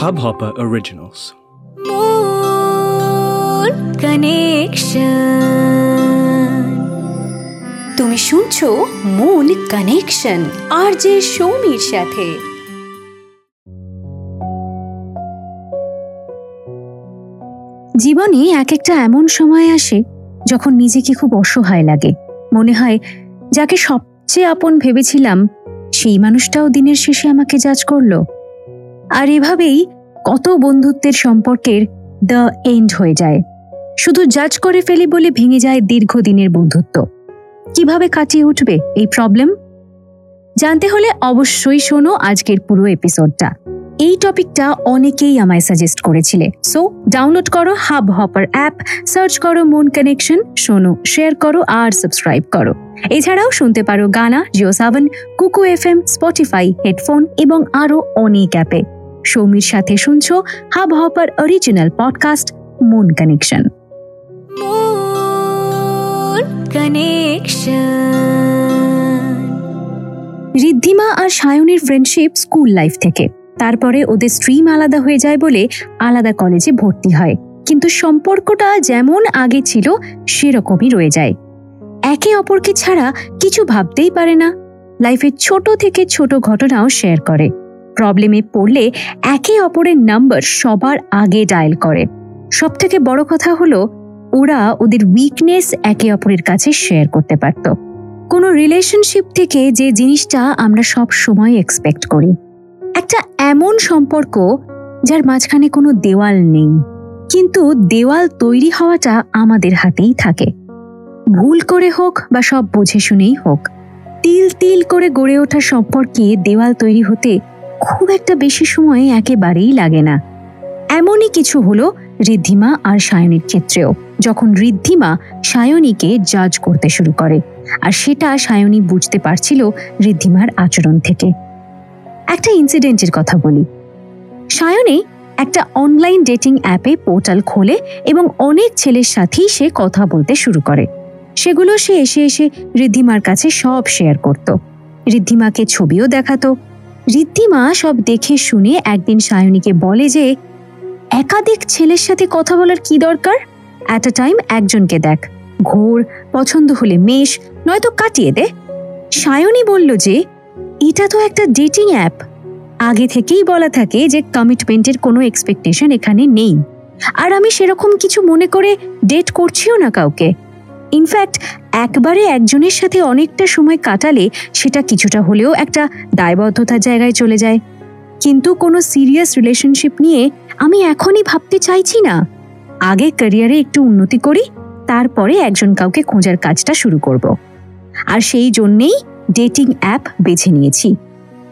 Hubhopper Originals. Connection তুমি শুনছো মূল কানেকশন আর যে সৌমির সাথে। জীবনে এক একটা এমন সময় আসে যখন নিজেকে খুব অসহায় লাগে। মনে হয়, যাকে সবচেয়ে আপন ভেবেছিলাম সেই মানুষটাও দিনের শেষে আমাকে জাজ করল। আর এভাবেই কত বন্ধুত্বের সম্পর্কের দ্য এন্ড হয়ে যায়। শুধু জাজ করে ফেলি বলে ভেঙে যায় দীর্ঘদিনের বন্ধুত্ব। কীভাবে কাটিয়ে উঠবে এই প্রবলেম জানতে হলে অবশ্যই শোনো আজকের পুরো এপিসোডটা এই টপিকটা অনেকেই আমায় সাজেস্ট করেছিলে। সো ডাউনলোড করো হাব হপার অ্যাপ সার্চ করো মন কানেকশন শোনো শেয়ার করো আর সাবস্ক্রাইব করো। এছাড়াও শুনতে পারো গানা জিও সাভেন কুকু এফ এম স্পটিফাই হেডফোন এবং আরও অনেক অ্যাপে। সৌমির সাথে শুনছো Hubhopper original podcast moon connection Riddhima আর সায়নের ফ্রেন্ডশিপ স্কুল লাইফ থেকে। তারপরে ওদের স্ট্রিম আলাদা হয়ে যায় বলে আলাদা কলেজে ভর্তি হয়। কিন্তু সম্পর্কটা যেমন আগে ছিল, সেরকমই রয়ে যায়। একে অপরকে ছাড়া কিছু ভাবতেই পারে না। লাইফের ছোট থেকে ছোট ঘটনাও শেয়ার করে। প্রবলেমে পড়লে একে অপরের নাম্বার সবার আগে ডায়াল করে। সব থেকে বড় কথা হলো, ওরা ওদের উইকনেস একে অপরের কাছে শেয়ার করতে পারত। কোনো রিলেশনশিপ থেকে যে জিনিসটা আমরা সব সময় এক্সপেক্ট করি। একটা এমন সম্পর্ক যার মাঝখানে কোনো দেওয়াল নেই। কিন্তু দেওয়াল তৈরি হওয়াটা আমাদের হাতেই থাকে। ভুল করে হোক বা সব বুঝে শুনেই হোক, তিল তিল করে গড়ে ওঠা সম্পর্কে দেওয়াল তৈরি হতে খুব একটা বেশি সময় একেবারেই লাগে না। এমনই কিছু হলো ঋদ্ধিমা আর সায়নীর ক্ষেত্রেও, যখন ঋদ্ধিমা সায়নীকে জাজ করতে শুরু করে। আর সেটা সায়নী বুঝতে পারছিল ঋদ্ধিমার আচরণ থেকে। একটা ইনসিডেন্টের কথা বলি। সায়নী একটা অনলাইন ডেটিং অ্যাপে পোর্টাল খোলে এবং অনেক ছেলের সাথেই সে কথা বলতে শুরু করে। সেগুলো সে এসে এসে ঋদ্ধিমার কাছে সব শেয়ার করত। ঋদ্ধিমাকে ছবিও দেখাতো। ঋদ্ধিমা সব দেখে শুনে একদিন সায়নীকে বলে যে, একাধিক ছেলের সাথে কথা বলার কি দরকার? অ্যাট আ টাইম একজনকে দেখ। ঘোর, পছন্দ হলে মেশ, নয়তো কাটিয়ে দে। সায়নী বলল যে এটা তো একটা ডেটিং অ্যাপ আগে থেকেই বলা থাকে যে কমিটমেন্টের কোনো এক্সপেকটেশন এখানে নেই। আর আমি সেরকম কিছু মনে করে ডেট করছিও না কাউকে। ইনফ্যাক্ট একবারে একজনের সাথে অনেকটা সময় কাটালে সেটা কিছুটা হলেও একটা দায়বদ্ধতার জায়গায় চলে যায়। কিন্তু কোনো সিরিয়াস রিলেশনশিপ নিয়ে আমি এখনই ভাবতে চাইছি না। আগে ক্যারিয়ারে একটু উন্নতি করি, তারপরে একজন কাউকে খোঁজার কাজটা শুরু করব। আর সেই জন্যেই ডেটিং অ্যাপ বেছে নিয়েছি।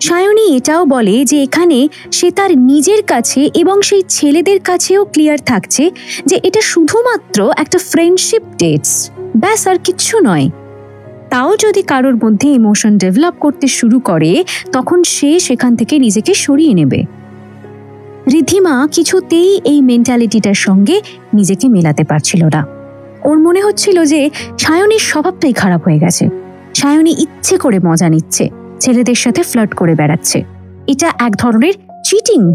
সায়নী এটাও বলে যে এখানে সে তার নিজের কাছে এবং সেই ছেলেদের কাছেও ক্লিয়ার থাকছে যে এটা শুধুমাত্র একটা ফ্রেন্ডশিপ ডেটস ব্যাস, আর কিচ্ছু নয়। তাও যদি কারোর মধ্যে ইমোশন ডেভেলপ করতে শুরু করে, তখন সে সেখান থেকে নিজেকে সরিয়ে নেবে। রিধিমা কিছুতেই এই মেন্টালিটিটার সঙ্গে নিজেকে মেলাতে পারছিল না। ওর মনে হচ্ছিল যে সায়নীর স্বভাবটাই খারাপ হয়ে গেছে। সায়নী ইচ্ছে করে মজা নিচ্ছে, ছেলেদের সাথে ফ্লার্ট করে বেড়াচ্ছে। এটা এক ধরনের চিটিং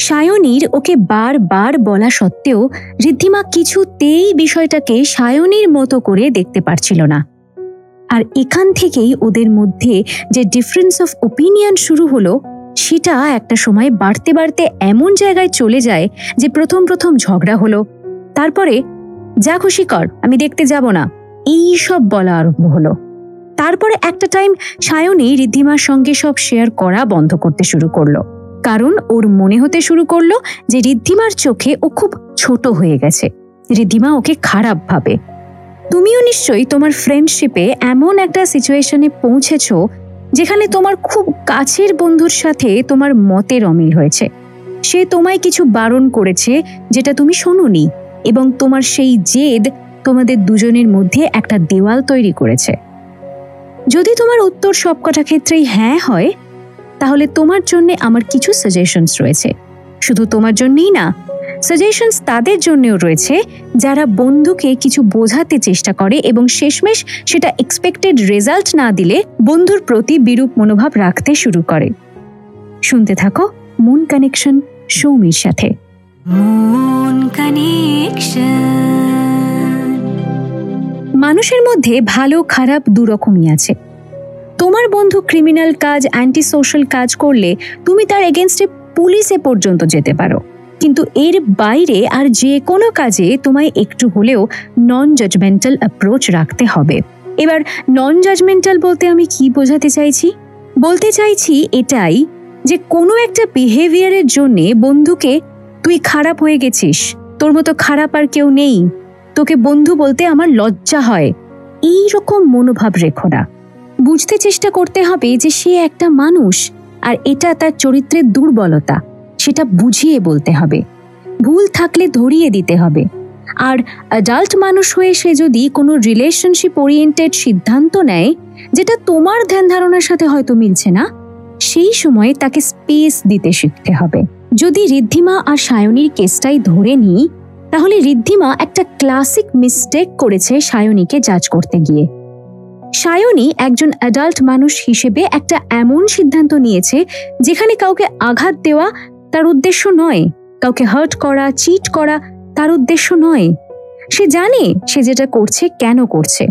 সায়নীর ওকে বারবার বলা সত্ত্বেও ঋদ্ধিমা কিছুতেই বিষয়টাকে সায়নীর মতো করে দেখতে পারছিল না। আর এখান থেকেই ওদের মধ্যে যে ডিফারেন্স অফ ওপিনিয়ন শুরু হলো, সেটা একটা সময় বাড়তে বাড়তে এমন জায়গায় চলে যায় যে প্রথম প্রথম ঝগড়া হলো। তারপরে, যা খুশি কর, আমি দেখতে যাব না। এই সব বলা আরম্ভ হলো। তারপরে একটা টাইম সায়নী ঋদ্ধিমার সঙ্গে সব শেয়ার করা বন্ধ করতে শুরু করল। কারণ ওর মনে হতে শুরু করল যে ঋদ্ধিমার চোখে ও খুব ছোট হয়ে গেছে। ঋদ্ধিমা ওকে খারাপ ভাবে। তুমিও নিশ্চয়ই তোমার ফ্রেন্ডশিপে এমন একটা সিচুয়েশনে পৌঁছেছ যেখানে তোমার খুব কাছের বন্ধুর সাথে তোমার মতের অমিল হয়েছে। সে তোমায় কিছু বারণ করেছে যেটা তুমি শোনোনি এবং তোমার সেই জেদ তোমাদের দুজনের মধ্যে একটা দেওয়াল তৈরি করেছে। যদি তোমার উত্তর সবকটা ক্ষেত্রেই হ্যাঁ হয়, তাহলে তোমার জন্য আমার কিছু সাজেশনস রয়েছে। শুধু তোমার জন্যই না সাজেশনস তাদের জন্যও রয়েছে যারা বন্ধুকে কিছু বোঝাতে চেষ্টা করে এবং শেষমেশ সেটা এক্সপেক্টেড রেজাল্ট না দিলে বন্ধুর প্রতি বিরূপ মনোভাব রাখতে শুরু করে। শুনতে থাকো মুন কানেকশন সৌমির সাথে। মন কানেকশন মানুষের মধ্যে ভালো, খারাপ দুরকমই আছে। তোমার বন্ধু ক্রিমিনাল কাজ অ্যান্টি সোশ্যাল কাজ করলে তুমি তার এগেনস্টে পুলিশে পর্যন্ত যেতে পারো। কিন্তু এর বাইরে আর যে কোনো কাজে তোমায় একটু হলেও নন জাজমেন্টাল অ্যাপ্রোচ রাখতে হবে। এবার নন জাজমেন্টাল বলতে আমি কি বোঝাতে চাইছি? বলতে চাইছি এটাই যে কোনো একটা বিহেভিয়ারের জন্যে বন্ধুকে, তুই খারাপ হয়ে গেছিস, তোর মতো খারাপ আর কেউ নেই তোকে বন্ধু বলতে আমার লজ্জা হয়। এই রকম মনোভাব রেখো না। বুঝতে চেষ্টা করতে হবে যে সে একটা মানুষ, আর এটা তার চরিত্রের দুর্বলতা, সেটা বুঝিয়ে বলতে হবে। ভুল থাকলে ধরিয়ে দিতে হবে। আর অ্যাডাল্ট মানুষ হয়ে সে যদি কোনো রিলেশনশিপ ওরিয়েন্টেড সিদ্ধান্ত নেয়, যেটা তোমার ধ্যান ধারণার সাথে হয়তো মিলছে না, সেই সময়ে তাকে স্পেস দিতে শিখতে হবে। যদি ঋদ্ধিমা আর সায়নীর কেসটাই ধরে নিই তাহলে ঋদ্ধিমা একটা ক্লাসিক মিস্টেক করেছে সায়নীকে জাজ করতে গিয়ে। সায়নী একজন অ্যাডাল্ট মানুষ হিসেবে একটা এমন সিদ্ধান্ত নিয়েছে যেখানে কাউকে আঘাত দেওয়া তার উদ্দেশ্য নয়। কাউকে হার্ট করা চিট করা তার উদ্দেশ্য নয়। সে জানে সে যেটা করছে কেন করছে।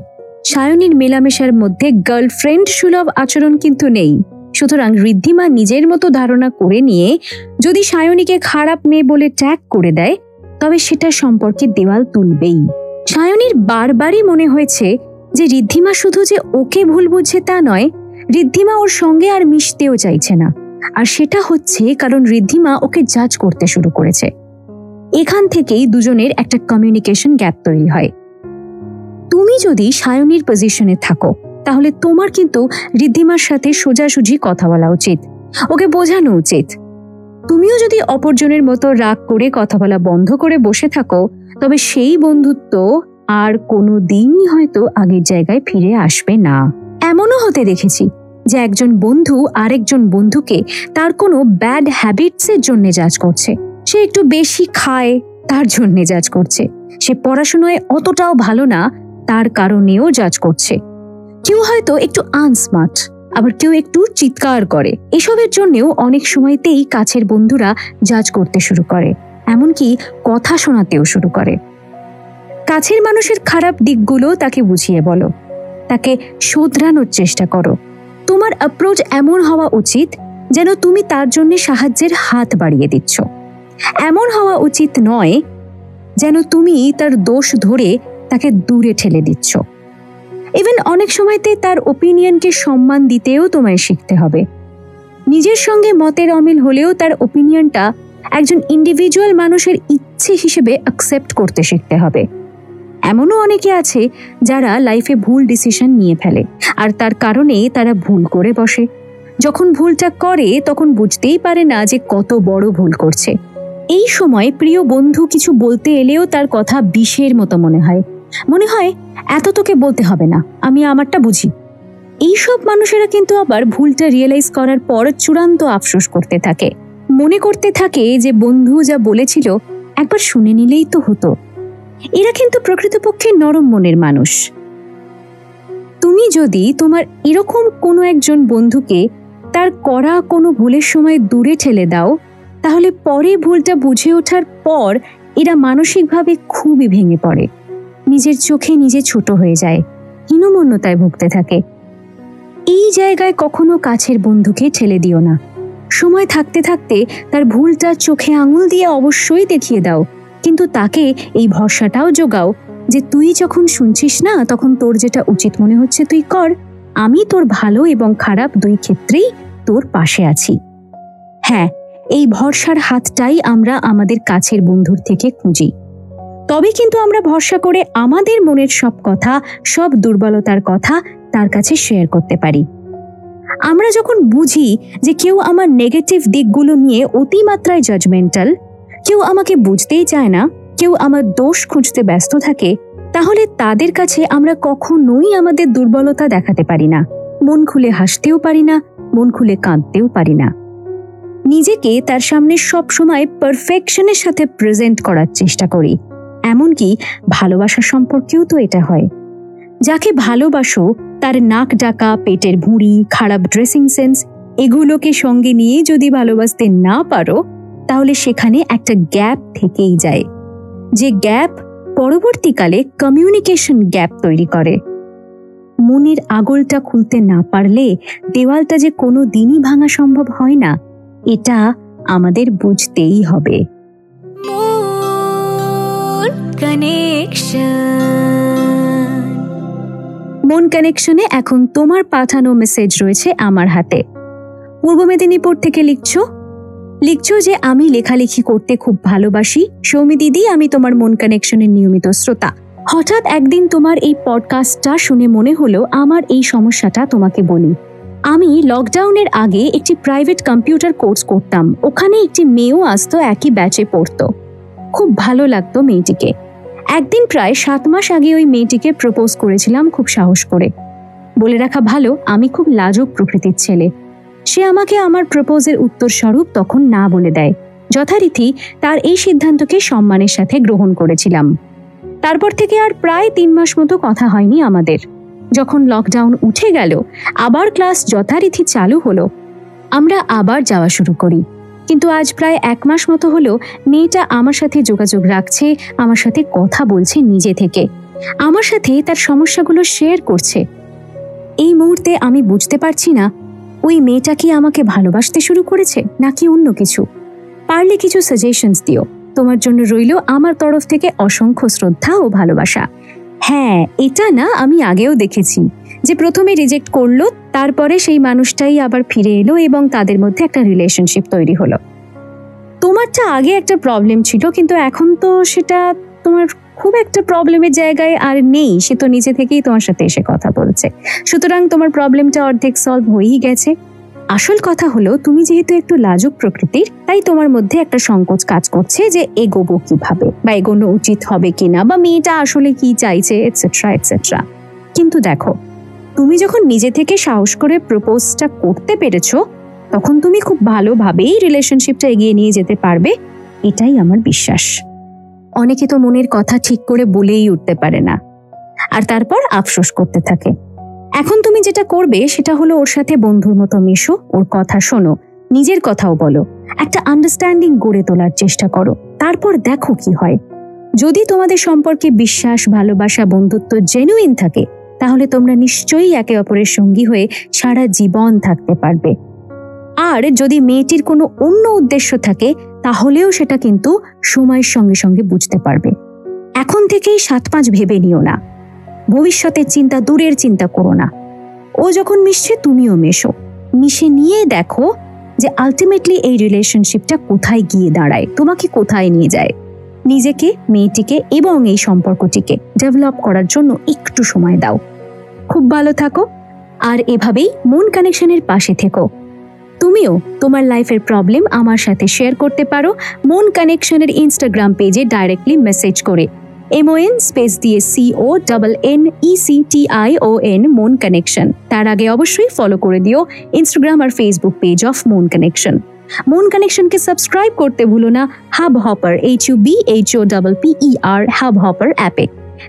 সায়নীর মেলামেশার মধ্যে গার্লফ্রেন্ড সুলভ আচরণ কিন্তু নেই। সুতরাং ঋদ্ধিমা নিজের মতো ধারণা করে নিয়ে যদি সায়নীকে খারাপ মেয়ে বলে ট্যাগ করে দেয় তবে সেটা সম্পর্কে দেওয়াল তুলবেই। সায়নীর বারবারই মনে হয়েছে যে ঋদ্ধিমা শুধু যে ওকে ভুল বুঝছে তা নয় ঋদ্ধিমা ওর সঙ্গে আর মিশতেও চাইছে না। আর সেটা হচ্ছে কারণ ঋদ্ধিমা ওকে জাজ করতে শুরু করেছে। এখান থেকেই দুজনের একটা কমিউনিকেশন গ্যাপ তৈরি হয়। তুমি যদি সায়নীর পজিশনে থাকো, তাহলে তোমার কিন্তু ঋদ্ধিমার সাথে সোজাসুজি কথা বলা উচিত। ওকে বোঝানো উচিত। তুমিও যদি অপরজনের মতো রাগ করে কথা বলা বন্ধ করে বসে থাকো, তবে সেই বন্ধুত্ব আর কোনো দিনই হয়তো আগের জায়গায় ফিরে আসবে না। এমনও হতে দেখেছি যে একজন বন্ধু আরেকজন বন্ধুকে তার কোনো ব্যাড হ্যাবিটসের জন্য জাজ করছে। সে একটু বেশি খায়, তার জন্য জাজ করছে। সে পড়াশোনায় অতটাও ভালো না, তার কারণেও জাজ করছে। কেউ হয়তো একটু আনস্মার্ট আবার কেউ একটু চিৎকার করে। এসবের জন্যেও অনেক সময়তেই কাছের বন্ধুরা জাজ করতে শুরু করে, এমনকি কথা শোনাতেও শুরু করে। কাছের মানুষের খারাপ দিকগুলো তাকে বুঝিয়ে বলো, তাকে শোধরানোর চেষ্টা করো। তোমার অ্যাপ্রোচ এমন হওয়া উচিত যেন তুমি তার জন্য সাহায্যের হাত বাড়িয়ে দিচ্ছ। এমন হওয়া উচিত নয় যেন তুমি তার দোষ ধরে তাকে দূরে ঠেলে দিচ্ছ। ইভেন অনেক সময়তে তার ওপিনিয়নকে সম্মান দিতেও তোমায় শিখতে হবে। নিজের সঙ্গে মতের অমিল হলেও তার ওপিনিয়নটা একজন ইন্ডিভিজুয়াল মানুষের ইচ্ছে হিসেবে অ্যাকসেপ্ট করতে শিখতে হবে। এমনও অনেকে আছে যারা লাইফে ভুল ডিসিশন নিয়ে ফেলে, আর তার কারণে তারা ভুল করে বসে। যখন ভুলটা করে, তখন বুঝতেই পারে না যে কত বড় ভুল করছে। এই সময় প্রিয় বন্ধু কিছু বলতে এলেও তার কথা বিষের মতো মনে হয়। মনে হয় এত তোকে বলতে হবে না, আমি আমারটা বুঝি। এইসব মানুষেরা কিন্তু আবার ভুলটা রিয়েলাইজ করার পর চূড়ান্ত আফসোস করতে থাকে। মনে করতে থাকে যে বন্ধু যা বলেছিল একবার শুনে নিলেই তো হতো। এরা কিন্তু প্রকৃতপক্ষে নরম মনের মানুষ। তুমি যদি তোমার এরকম কোনো একজন বন্ধুকে তার করা কোনো ভুলের সময় দূরে ঠেলে দাও, তাহলে পরে ভুলটা বুঝে ওঠার পর এরা মানসিকভাবে খুবই ভেঙে পড়ে। নিজের চোখে নিজে ছোট হয়ে যায়, হীনমন্যতায় ভুগতে থাকে। এই জায়গায় কখনো কাছের বন্ধুকে ঠেলে দিও না। সময় থাকতে থাকতে তার ভুলটা চোখে আঙুল দিয়ে অবশ্যই দেখিয়ে দাও, কিন্তু তাকে এই ভরসাটাও যোগাও যে তুই যখন শুনছিস না, তখন তোর যেটা উচিত মনে হচ্ছে তুই কর, আমি তোর ভালো এবং খারাপ দুই ক্ষেত্রেই তোর পাশে আছি। হ্যাঁ এই ভরসার হাতটাই আমরা আমাদের কাছের বন্ধুর থেকে খুঁজি। তবে কিন্তু আমরা ভরসা করে আমাদের মনের সব কথা, সব দুর্বলতার কথা তার কাছে শেয়ার করতে পারি। আমরা যখন বুঝি যে কেউ আমার নেগেটিভ দিকগুলো নিয়ে অতিমাত্রায় জাজমেন্টাল কেউ আমাকে বুঝতেই চায় না, কেউ আমার দোষ খুঁজতে ব্যস্ত থাকে, তাহলে তাদের কাছে আমরা কখনোই আমাদের দুর্বলতা দেখাতে পারি না। মন খুলে হাসতেও পারি না, মন খুলে কাঁদতেও পারি না। নিজেকে তার সামনে সব সময় পারফেকশনের সাথে প্রেজেন্ট করার চেষ্টা করি। এমনকি ভালোবাসার সম্পর্কেও তো এটা হয়। যাকে ভালোবাসো, তার নাক ডাকা, পেটের ভুঁড়ি, খারাপ ড্রেসিং সেন্স এগুলোকে সঙ্গে নিয়ে যদি ভালোবাসতে না পারো, তাহলে সেখানে একটা গ্যাপ থেকেই যায়। যে গ্যাপ পরবর্তীকালে কমিউনিকেশন গ্যাপ তৈরি করে। মনের আগলটা খুলতে না পারলে দেওয়ালটা যে কোনো দিনই ভাঙা সম্ভব হয় না, এটা আমাদের বুঝতেই হবে। মন কানেকশনে এখন তোমার পাঠানো মেসেজ রয়েছে আমার হাতে। পূর্ব মেদিনীপুর থেকে লিখছো? লিখছো যে আমি লেখালেখি করতে খুব ভালোবাসি। সৌমি দিদি, আমি তোমার মন কানেকশনের নিয়মিত শ্রোতা। হঠাৎ একদিন তোমার এই পডকাস্টটা শুনে মনে হলো আমার এই সমস্যাটা তোমাকে বলি। আমি লকডাউনের আগে একটি প্রাইভেট কম্পিউটার কোর্স করতাম। ওখানে একটি মেয়েও আসতো, একই ব্যাচে পড়তো। খুব ভালো লাগতো মেয়েটিকে। একদিন প্রায় সাত মাস আগে ওই মেয়েটিকে প্রপোজ করেছিলাম খুব সাহস করে। বলে রাখা ভালো, আমি খুব লাজুক প্রকৃতির ছেলে। সে আমাকে আমার প্রপোজের উত্তর স্বরূপ তখন না বলে দেয়। যথারীতি তার এই সিদ্ধান্তকে সম্মানের সাথে গ্রহণ করেছিলাম। তারপর থেকে আর প্রায় তিন মাস মতো কথা হয়নি আমাদের। যখন লকডাউন উঠে গেল, আবার ক্লাস যথারীতি চালু হলো। আমরা আবার যাওয়া শুরু করি। কিন্তু আজ প্রায় এক মাস মতো হলো মেয়েটা আমার সাথে যোগাযোগ রাখছে, আমার সাথে কথা বলছে নিজে থেকে। আমার সাথে তার সমস্যাগুলো শেয়ার করছে। এই মুহূর্তে আমি বুঝতে পারছি না, ওই মেয়েটা কি আমাকে ভালোবাসতে শুরু করেছে নাকি অন্য কিছু? পারলে কিছু সাজেশনস দিও। তোমার জন্য রইল আমার তরফ থেকে অসংখ্য শ্রদ্ধা ও ভালোবাসা। হ্যাঁ এটা না আমি আগেও দেখেছি। যে প্রথমে রিজেক্ট করল, তারপরে সেই মানুষটাই আবার ফিরে এলো এবং তাদের মধ্যে একটা রিলেশনশিপ তৈরি হলো। তোমারটা আগে একটা প্রবলেম ছিল, কিন্তু এখন তো সেটা তোমার খুব একটা প্রবলেমের জায়গায় আর নেই। সে তো নিজে থেকেই তোমার সাথে এসে কথা বলছে। সুতরাং তোমার প্রবলেমটা অর্ধেক সলভ হয়েই গেছে। আসল কথা হলো, তুমি যেহেতু একটু লাজুক প্রকৃতির, তাই তোমার মধ্যে একটা সংকোচ কাজ করছে যে এগোবো কীভাবে, বা এগোনো উচিত হবে কিনা, বা মেয়েটা আসলে কি চাইছে এটসেট্রা এটসেট্রা কিন্তু দেখো তুমি যখন নিজে থেকে সাহস করে প্রপোজটা করতে পেরেছ, তখন তুমি খুব ভালোভাবেই রিলেশনশিপটা এগিয়ে নিয়ে যেতে পারবে, এটাই আমার বিশ্বাস। অনেকে তো মনের কথা ঠিক করে বলেই উঠতে পারে না, আর তারপর আফসোস করতে থাকে। এখন তুমি যেটা করবে, সেটা হলো ওর সাথে বন্ধুর মতো মিশো, ওর কথা শোনো, নিজের কথাও বলো, একটা আন্ডারস্ট্যান্ডিং গড়ে তোলার চেষ্টা করো, তারপর দেখো কি হয়। যদি তোমাদের সম্পর্কে বিশ্বাস, ভালোবাসা, বন্ধুত্ব জেনুইন থাকে তাহলে তোমরা নিশ্চয়ই একে অপরের সঙ্গী হয়ে সারা জীবন থাকতে পারবে। আর যদি মেয়েটির কোনো অন্য উদ্দেশ্য থাকে, তাহলেও সেটা কিন্তু সময়ের সঙ্গে সঙ্গে বুঝতে পারবে। এখন থেকেই সাত পাঁচ ভেবে নিও না। ভবিষ্যতের চিন্তা দূরের চিন্তা করো না। ও যখন মিশছে, তুমিও মেশো। মিশে নিয়ে দেখো যে আলটিমেটলি এই রিলেশনশিপটা কোথায় গিয়ে দাঁড়ায়, তোমাকে কোথায় নিয়ে যায়। নিজেকে, মেয়েটিকে এবং এই সম্পর্কটিকে ডেভেলপ করার জন্য একটু সময় দাও। খুব ভালো থাকো। আর এভাবেই মন কানেকশনের পাশে থেকো। তুমিও তোমার লাইফের প্রবলেম আমার সাথে শেয়ার করতে পারো মন কানেকশনের ইনস্টাগ্রাম পেজে ডাইরেক্টলি মেসেজ করে। এমওএন স্পেস দিয়ে C O double N E C T I O N Mon connection. তার আগে অবশ্যই ফলো করে দিও Instagram R Facebook page of Mon connection. Mon কানেকশনকে subscribe করতে ভুলো না Hubhopper H U B H O double P E R Hubhopper অ্যাপে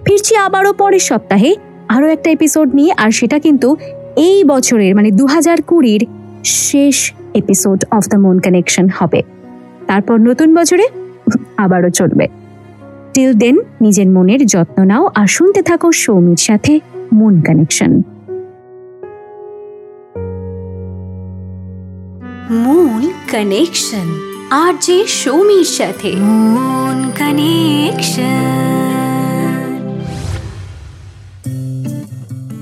ফিরছি আবারও পরের সপ্তাহে। আরও একটা এপিসোড নিয়ে আর সেটা কিন্তু এই বছরের মানে দু হাজার কুড়ির শেষ episode of the Mon connection হবে। তারপর নতুন বছরে আবারও চলবে। টিল দেন নিজের মনের যত্ন নাও আর শুনতে থাকো সৌমির সাথে মন কানেকশন মন কানেকশন আর যে সৌমির সাথে। মন কানেকশন